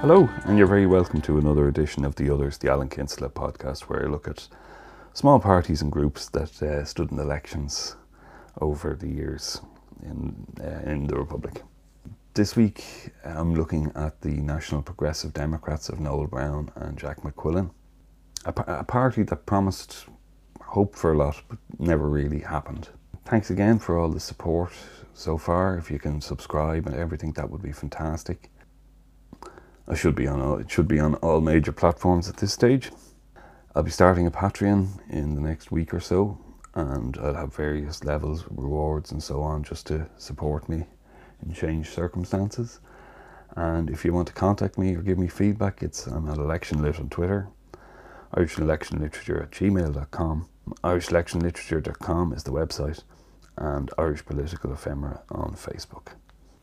Hello, and you're very welcome to another edition of The Others, the Alan Kinsella podcast, where I look at small parties and groups that uh, stood in elections over the years in, uh, in the Republic. This week I'm looking at the National Progressive Democrats of Noel Browne and Jack McQuillan, a, a party that promised hope for a lot but never really happened. Thanks again for all the support so far. If you can subscribe and everything, that would be fantastic. I should be on all, it should be on all major platforms at this stage. I'll be starting a Patreon in the next week or so, and I'll have various levels, rewards, and so on, just to support me in changed circumstances. And if you want to contact me or give me feedback, it's I'm at electionlit on Twitter, irishelectionliterature at gmail.com, irishelectionliterature.com is the website, and Irish Political Ephemera on Facebook.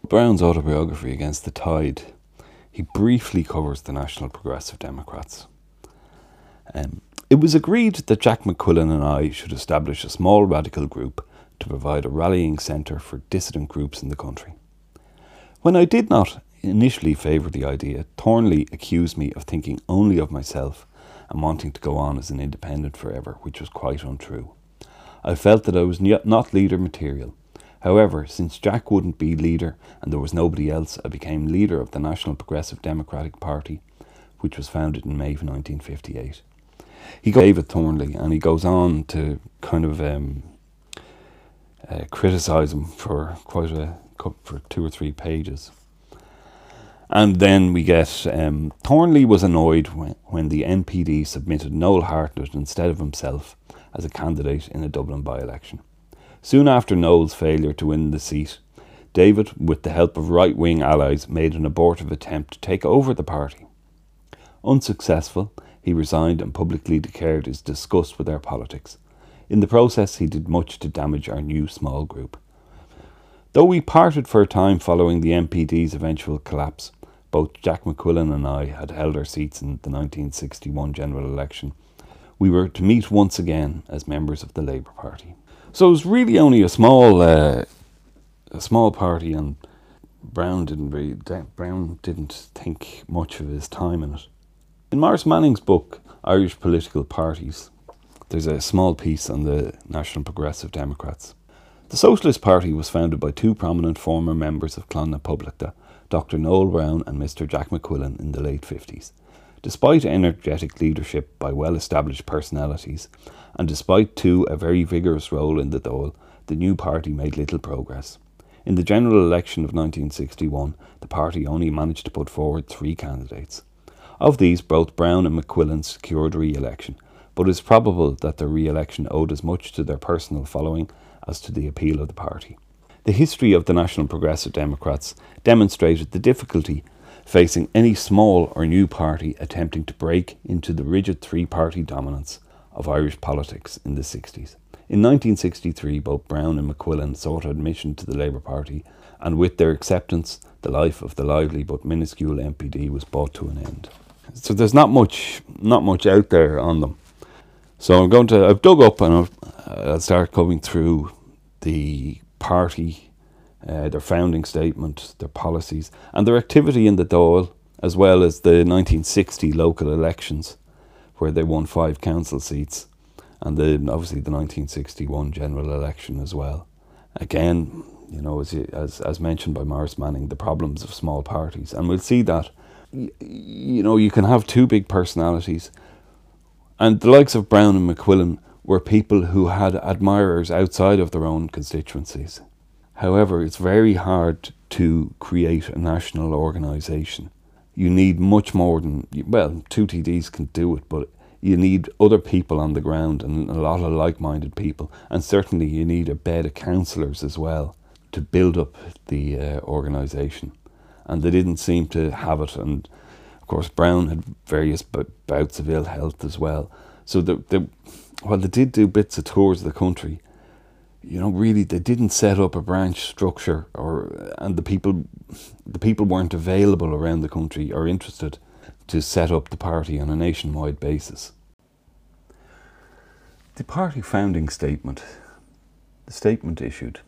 Browne's autobiography, Against the Tide, he briefly covers the National Progressive Democrats. Um, it was agreed that Jack McQuillan and I should establish a small radical group to provide a rallying centre for dissident groups in the country. When I did not initially favour the idea, Thornley accused me of thinking only of myself and wanting to go on as an independent forever, which was quite untrue. I felt that I was not leader material. However, since Jack wouldn't be leader and there was nobody else, I became leader of the National Progressive Democratic Party, which was founded in May of 1958. He got David Thornley and he goes on to kind of um, uh, criticise him for quite a for two or three pages. And then we get um, Thornley was annoyed when, when the NPD submitted Noel Hartnett instead of himself as a candidate in a Dublin by election. Soon after Noel's failure to win the seat, David, with the help of right wing allies, made an abortive attempt to take over the party. Unsuccessful, he resigned and publicly declared his disgust with our politics. In the process, he did much to damage our new small group. Though we parted for a time following the NPD's eventual collapse, both Jack McQuillan and I had held our seats in the 1961 general election. We were to meet once again as members of the Labour Party. So it was really only a small, uh, a small party, and Browne didn't really, Browne didn't think much of his time in it. In Maurice Manning's book Irish Political Parties, there's a small piece on the National Progressive Democrats. The Socialist Party was founded by two prominent former members of Clann na Poblachta, Dr. Noel Browne and Mr. Jack McQuillan, in the late 50s. Despite energetic leadership by well established personalities, and despite too a very vigorous role in the Dáil, the new party made little progress. In the general election of 1961, the party only managed to put forward three candidates. Of these, both Browne and McQuillan secured re election, but it is probable that their re election owed as much to their personal following as to the appeal of the party. The history of the National Progressive Democrats demonstrated the difficulty facing any small or new party attempting to break into the rigid three party dominance of Irish politics in the 60s. In 1963, both Browne and McQuillan sought admission to the Labour Party, and with their acceptance, the life of the lively but minuscule NPD was brought to an end. So there's not much, not much out there on them. So I'm going to, I've dug up and I'll, uh, I'll start coming through the party, uh, their founding statement, their policies, and their activity in the Dáil, as well as the 1960 local elections, where they won five council seats, and the obviously the 1961 general election as well. Again, you know, as, as, as mentioned by Maurice Manning, the problems of small parties, and we'll see that. You know, you can have two big personalities, and the likes of Browne and McQuillan were people who had admirers outside of their own constituencies. However, it's very hard to create a national organisation. You need much more than, well, two TDs can do it, but you need other people on the ground and a lot of like minded people. And certainly you need a bed of councillors as well to build up the uh, organisation. And they didn't seem to have it. And of course, Browne had various bouts of ill health as well. So the, the while they did do bits of tours of the country, you know, really they didn't set up a branch structure or and the people the people weren't available around the country or interested to set up the party on a nationwide basis. The party founding statement, the statement issued,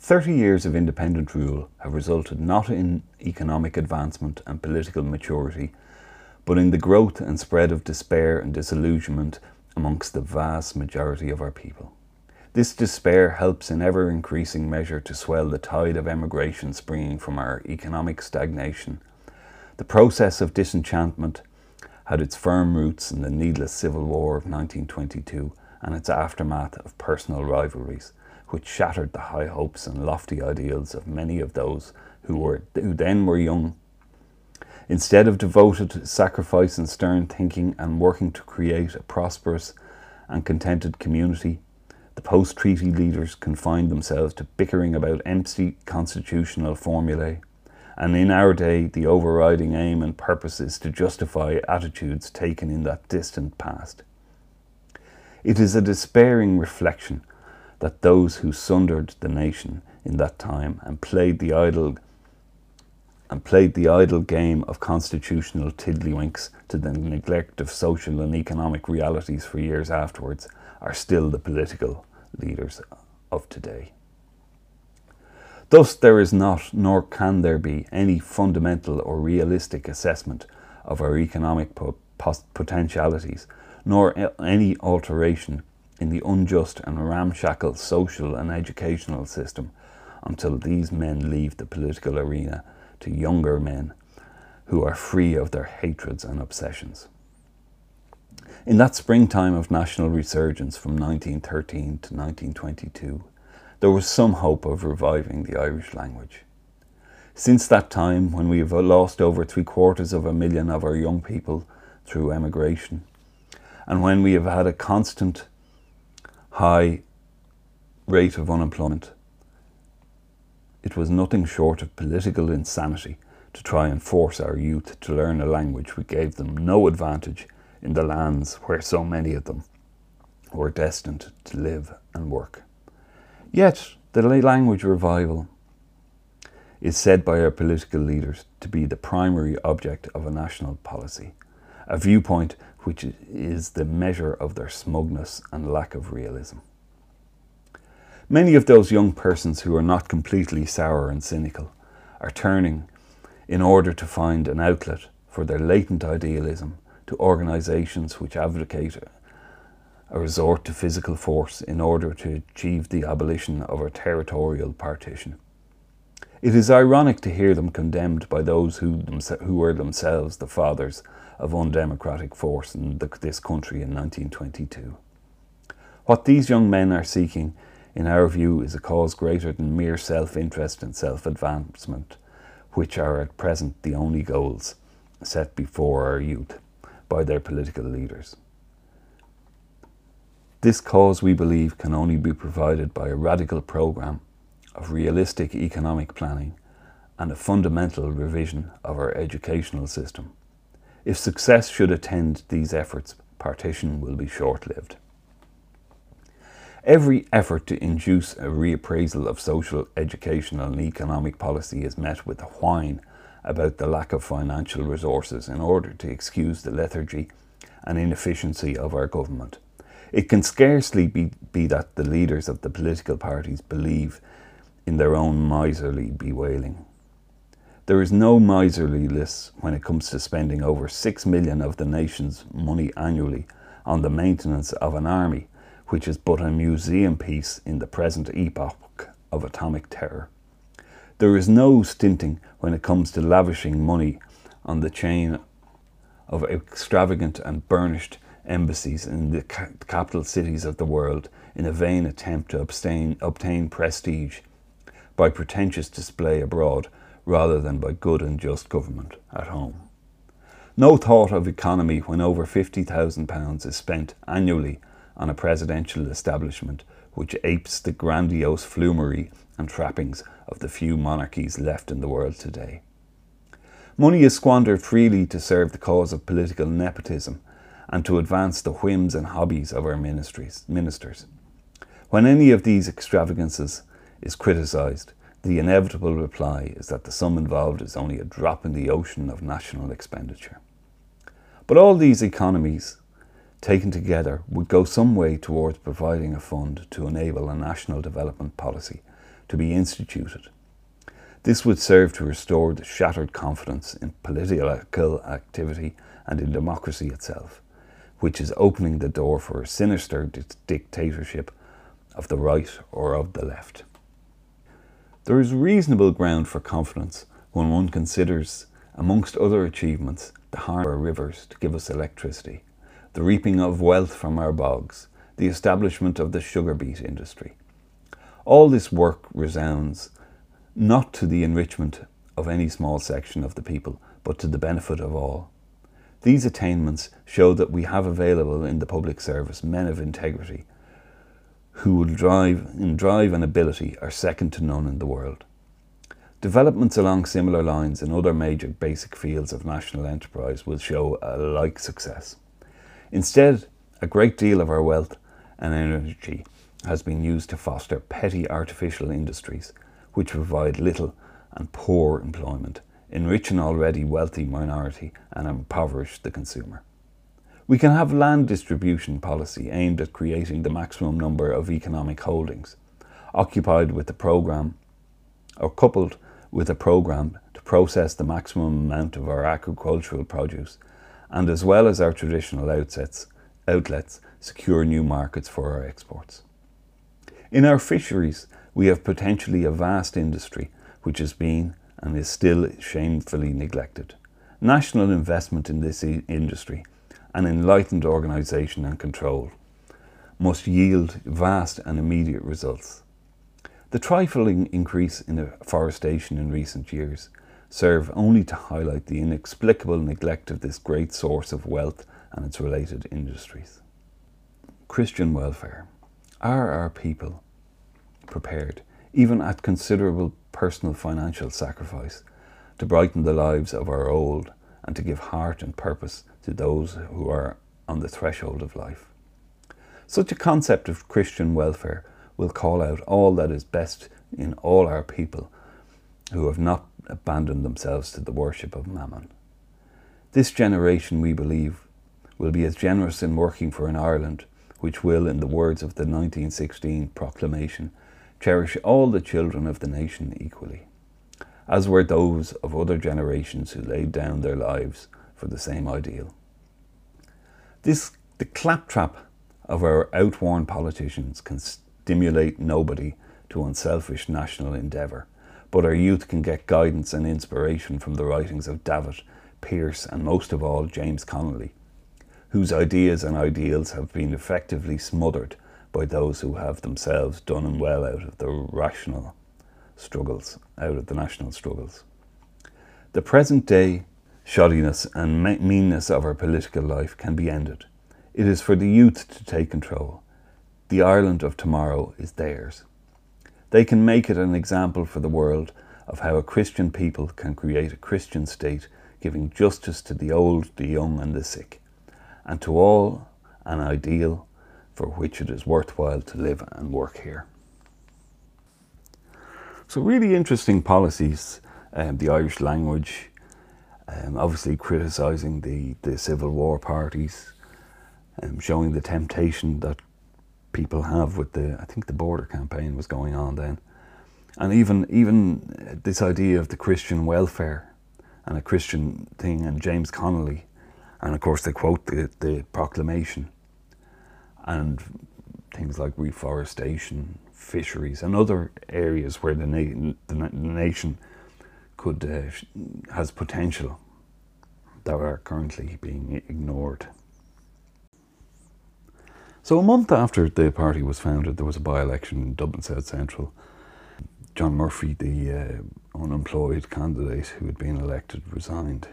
30 years of independent rule have resulted not in economic advancement and political maturity, but in the growth and spread of despair and disillusionment amongst the vast majority of our people. This despair helps in ever increasing measure to swell the tide of emigration springing from our economic stagnation. The process of disenchantment had its firm roots in the needless civil war of 1922 and its aftermath of personal rivalries, which shattered the high hopes and lofty ideals of many of those who, were, who then were young. Instead of devoted sacrifice and stern thinking and working to create a prosperous and contented community, the post treaty leaders confined themselves to bickering about empty constitutional formulae. And in our day, the overriding aim and purpose is to justify attitudes taken in that distant past. It is a despairing reflection that those who sundered the nation in that time and played the idle and played the idle game of constitutional tiddlywinks to the neglect of social and economic realities for years afterwards are still the political leaders of today. Thus, there is not, nor can there be, any fundamental or realistic assessment of our economic potentialities, nor any alteration in the unjust and ramshackle social and educational system until these men leave the political arena to younger men who are free of their hatreds and obsessions. In that springtime of national resurgence from 1913 to 1922, there was some hope of reviving the Irish language. Since that time, when we have lost over three quarters of a million of our young people through emigration, and when we have had a constant high rate of unemployment, it was nothing short of political insanity to try and force our youth to learn a language which gave them no advantage in the lands where so many of them were destined to live and work. Yet, the language revival is said by our political leaders to be the primary object of a national policy, a viewpoint which is the measure of their smugness and lack of realism. Many of those young persons who are not completely sour and cynical are turning, in order to find an outlet for their latent idealism, to organisations which advocate a resort to physical force in order to achieve the abolition of a territorial partition. It is ironic to hear them condemned by those who, who were themselves the fathers of undemocratic force in the, this country in 1922. What these young men are seeking, in our view, is a cause greater than mere self interest and self advancement, which are at present the only goals set before our youth by their political leaders. This cause, we believe, can only be provided by a radical programme of realistic economic planning and a fundamental revision of our educational system. If success should attend these efforts, partition will be short lived. Every effort to induce a reappraisal of social, educational, and economic policy is met with a whine about the lack of financial resources in order to excuse the lethargy and inefficiency of our government. It can scarcely be, be that the leaders of the political parties believe in their own miserly bewailing. There is no miserliness when it comes to spending over six million of the nation's money annually on the maintenance of an army, which is but a museum piece in the present epoch of atomic terror. There is no stinting when it comes to lavishing money on the chain of extravagant and burnished embassies in the ca- capital cities of the world in a vain attempt to obtain, obtain prestige by pretentious display abroad rather than by good and just government at home. No thought of economy when over £50,000 is spent annually on a presidential establishment which apes the grandiose flumery and trappings of the few monarchies left in the world today. Money is squandered freely to serve the cause of political nepotism and to advance the whims and hobbies of our ministries, ministers. When any of these extravagances is criticised, the inevitable reply is that the sum involved is only a drop in the ocean of national expenditure. But all these economies, taken together, would go some way towards providing a fund to enable a national development policy to be instituted. This would serve to restore the shattered confidence in political activity and in democracy itself, which is opening the door for a sinister dictatorship of the right or of the left. There is reasonable ground for confidence when one considers, amongst other achievements, the harm of our rivers to give us electricity, the reaping of wealth from our bogs, the establishment of the sugar beet industry. All this work resounds not to the enrichment of any small section of the people, but to the benefit of all. These attainments show that we have available in the public service men of integrity who will drive in drive and ability are second to none in the world. Developments along similar lines in other major basic fields of national enterprise will show a like success. Instead, a great deal of our wealth and energy has been used to foster petty artificial industries which provide little and poor employment, enrich an already wealthy minority, and impoverish the consumer. We can have land distribution policy aimed at creating the maximum number of economic holdings, occupied with the program or coupled with a program to process the maximum amount of our agricultural produce and as well as our traditional outlets, outlets secure new markets for our exports. In our fisheries, we have potentially a vast industry which has been and is still shamefully neglected. National investment in this e- industry and enlightened organisation and control must yield vast and immediate results. The trifling increase in afforestation in recent years serve only to highlight the inexplicable neglect of this great source of wealth and its related industries. Christian welfare. Are our people prepared, even at considerable personal financial sacrifice, to brighten the lives of our old and to give heart and purpose to those who are on the threshold of life? Such a concept of Christian welfare will call out all that is best in all our people who have not abandoned themselves to the worship of Mammon. This generation, we believe, will be as generous in working for an Ireland which will, in the words of the 1916 proclamation, cherish all the children of the nation equally, as were those of other generations who laid down their lives for the same ideal. This, the claptrap of our outworn politicians, can stimulate nobody to unselfish national endeavour, but our youth can get guidance and inspiration from the writings of Davitt, Pearse, and most of all James Connolly, whose ideas and ideals have been effectively smothered by those who have themselves done well out of the rational struggles, out of the national struggles. The present day shoddiness and meanness of our political life can be ended. It is for the youth to take control. The Ireland of tomorrow is theirs. They can make it an example for the world of how a Christian people can create a Christian state, giving justice to the old, the young, and the sick, and to all an ideal for which it is worthwhile to live and work here. So, really interesting policies. Um, the Irish language, um, obviously criticising the, the Civil War parties, um, showing the temptation that people have with the I think the border campaign was going on then, and even even this idea of the Christian welfare and a Christian thing and James Connolly, and of course they quote the, the proclamation, and things like reforestation, fisheries, and other areas where the, na- the, na- the nation could uh, has potential that are currently being ignored. So, a month after the party was founded, there was a by election in Dublin South Central. John Murphy, the uh, unemployed candidate who had been elected, resigned.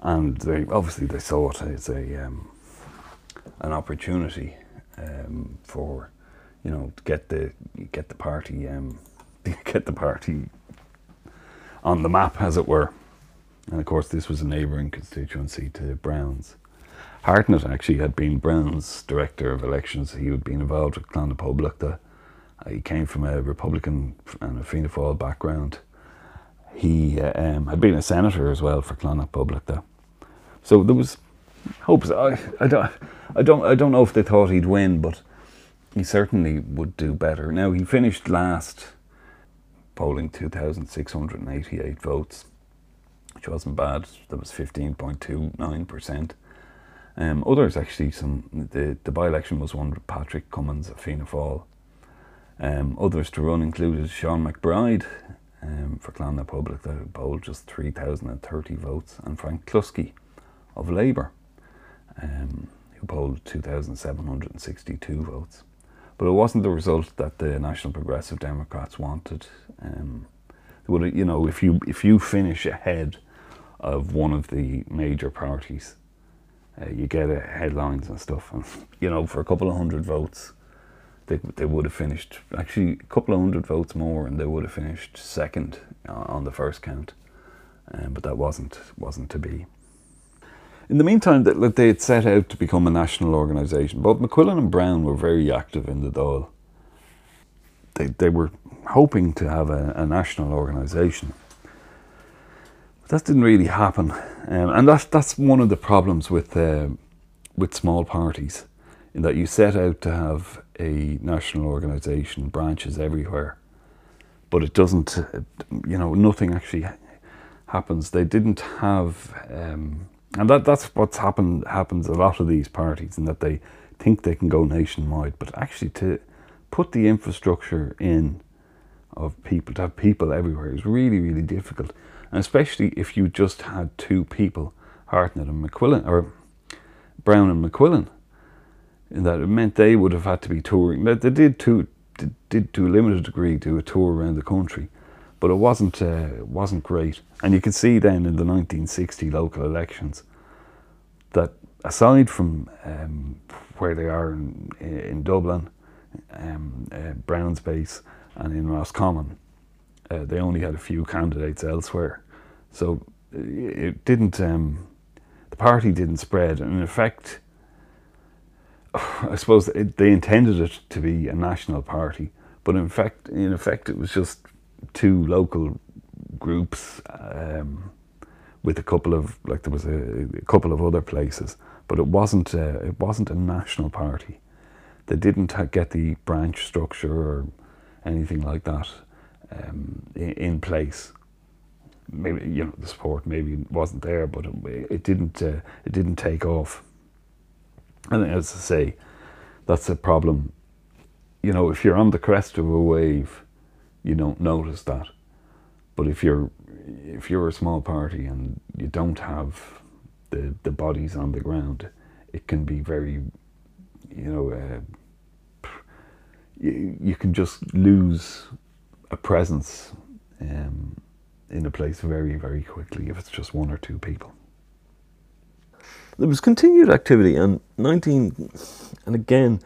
And they obviously they saw it as a um, an opportunity um, for you know to get the get the party um, get the party on the map, as it were. And of course, this was a neighbouring constituency to Browne's. Hartnett actually had been Browne's director of elections. He had been involved with Clann na Poblachta. Uh, he came from a Republican and a Fianna Fáil background. He uh, um, had been a senator as well for Clann na Poblachta. So there was hopes. I, I, don't, I, don't, I don't know if they thought he'd win, but he certainly would do better. Now, he finished last, polling 2,688 votes, which wasn't bad. That was 15.29%. Um, others actually, some the, the by election was won Patrick Cummins of Fianna Fáil. Um, others to run included Sean McBride um, for Clann na Poblachta, that polled just 3,030 votes, and Frank Cluskey of Labour, um, who polled 2,762 votes. But it wasn't the result that the National Progressive Democrats wanted. Um, would you know if you if you finish ahead of one of the major parties uh, you get uh, headlines and stuff, and you know, for a couple of hundred votes, they they would have finished actually a couple of hundred votes more, and they would have finished second uh, on the first count. Um, but that wasn't wasn't to be. In the meantime, that they had set out to become a national organisation. Both McQuillan and Brown were very active in the Dáil. They they were hoping to have a, a national organisation But that didn't really happen, um, and that's that's one of the problems with uh, with small parties, in that you set out to have a national organisation, branches everywhere, but it doesn't. You know, nothing actually happens. They didn't have, um, and that that's what's happened happens a lot of these parties, in that they think they can go nationwide, but actually to put the infrastructure in of people to have people everywhere is really really difficult and especially if you just had two people, Hartnett and McQuillan, or Browne and McQuillan, in that it meant they would have had to be touring. They did to did to a limited degree do a tour around the country, but it wasn't uh, wasn't great. And you can see then in the 1960 local elections that aside from um, where they are in, in Dublin, um, uh, Browne's base, and in Roscommon, uh, they only had a few candidates elsewhere. So uh, it didn't, um, the party didn't spread. And in effect, I suppose it, they intended it to be a national party, but in fact, in effect, it was just two local groups um, with a couple of like there was a, a, couple of other places, but it wasn't a, it wasn't a national party. They didn't get the branch structure or anything like that um, in, in, place. Maybe you know the support maybe wasn't there, but it, it didn't uh, it didn't take off. And as I say, that's a problem. You know, if you're on the crest of a wave, you don't notice that. But if you're if you're a small party and you don't have the the bodies on the ground, it can be very, you know, uh, you, you can just lose a presence um, in a place very, very quickly if it's just one or two people. There was continued activity, and 19, and again,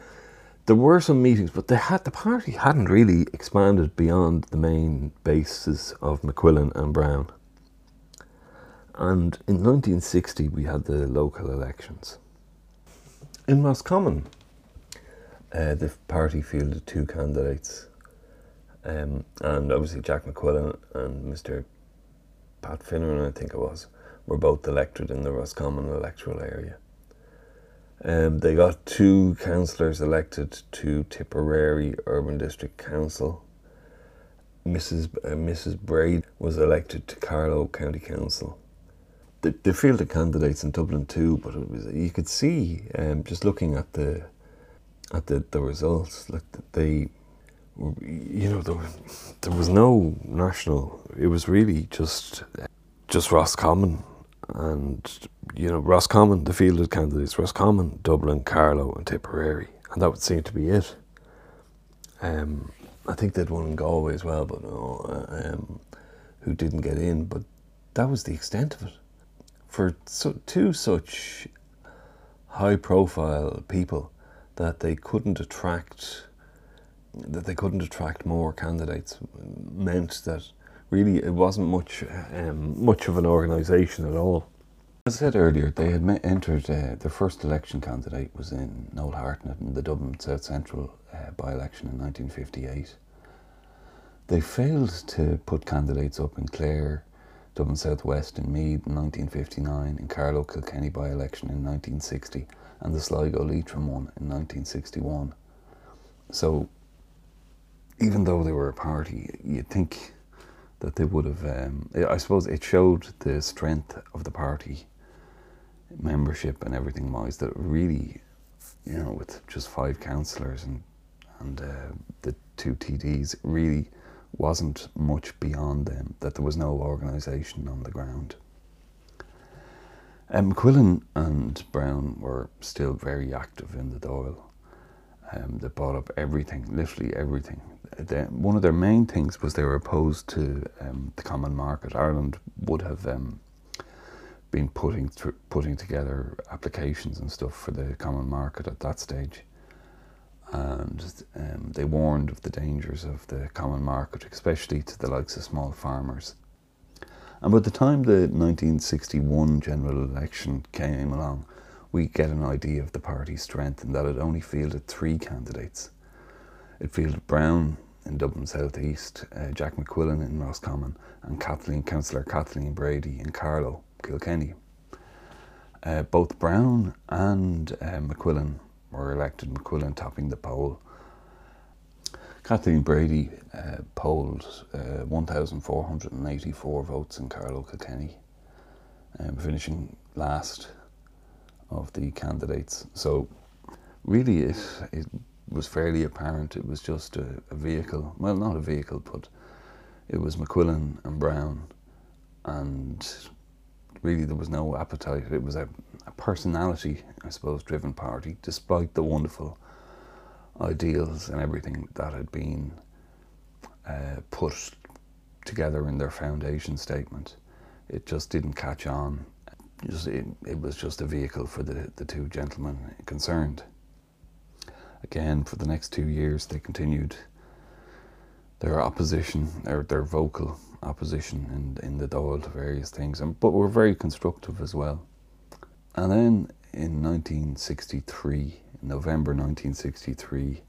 there were some meetings, but they had the party hadn't really expanded beyond the main bases of McQuillan and Browne. And in 1960, we had the local elections. In Roscommon, uh, the party fielded two candidates um, and obviously Jack McQuillan and Mr. Pat Finneran, I think it was, were both elected in the Roscommon electoral area. Um, they got two councillors elected to Tipperary Urban District Council. Mrs. Uh, Mrs. Brady was elected to Carlow County Council. They, they fielded candidates in Dublin too, but it was you could see um, just looking at the at the, the results, like they you know, there, there was no national. It was really just just Roscommon, and you know, Roscommon, the fielded candidates, Roscommon, Dublin, Carlow, and Tipperary, and that would seem to be it. Um, I think they'd won in Galway as well, but no, uh, um, who didn't get in. But that was the extent of it. For so, two such high-profile people, that they couldn't attract that they couldn't attract more candidates meant that really it wasn't much um, much of an organisation at all. As I said earlier, they had met, entered uh, their first election candidate was in Noel Hartnett in the Dublin South Central uh, by-election in 1958. They failed to put candidates up in Clare, Dublin South West in Meath in 1959, in Carlow Kilkenny by-election in 1960, and the Sligo Leitrim one in 1961 So even though they were a party, you'd think that they would have. Um, I suppose it showed the strength of the party membership and everything wise that really, you know, with just five councillors and and uh, the two TDs, really wasn't much beyond them. That there was no organisation on the ground. Um, McQuillan and Browne were still very active in the Dáil. Um, they bought up everything, literally everything. They, one of their main things was they were opposed to um, the common market. Ireland would have um, been putting th- putting together applications and stuff for the common market at that stage, and um, they warned of the dangers of the common market, especially to the likes of small farmers. And by the time the 1961 general election came along, we get an idea of the party's strength and that it only fielded three candidates. It fielded Browne in Dublin South East, uh, Jack McQuillan in Roscommon, and Kathleen, Councillor Kathleen Brady in Carlow, Kilkenny. Uh, both Browne and uh, McQuillan were elected, McQuillan topping the poll. Kathleen Brady uh, polled uh, 1,484 votes in Carlow Kilkenny, um, finishing last of the candidates. So, really, it, it was fairly apparent it was just a, a vehicle. Well, not a vehicle, but it was McQuillan and Browne, and really there was no appetite. It was a, a personality, I suppose, driven party, despite the wonderful ideals and everything that had been uh, put together in their foundation statement. It just didn't catch on. Just, it, it was just a vehicle for the, the two gentlemen concerned. Again, for the next two years, they continued their opposition, their, their vocal opposition in, in the Dáil to various things, and, but were very constructive as well. And then in 1963, November 1963,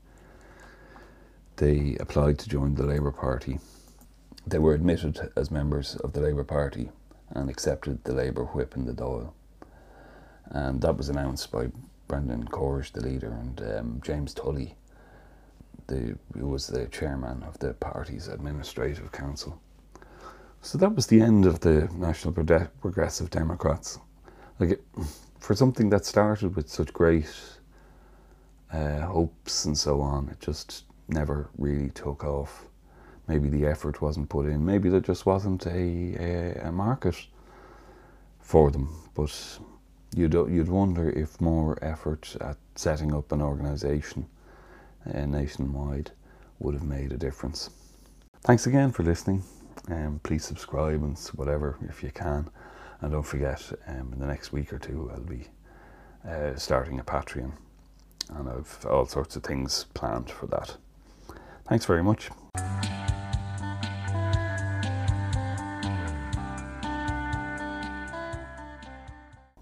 they applied to join the Labour Party. They were admitted as members of the Labour Party and accepted the Labour whip in the Dáil. And that was announced by Brendan Corish, the leader, and um, James Tully, the, who was the chairman of the party's administrative council. So that was the end of the National Progressive Democrats. Like it, for something that started with such great uh, hopes and so on. It just never really took off. Maybe the effort wasn't put in. Maybe there just wasn't a, a, a market for them. But you'd you'd wonder if more effort at setting up an organisation uh, nationwide would have made a difference. Thanks again for listening. Um, please subscribe and whatever if you can, and don't forget um, in the next week or two I'll be uh, starting a Patreon and I've all sorts of things planned for that. Thanks very much.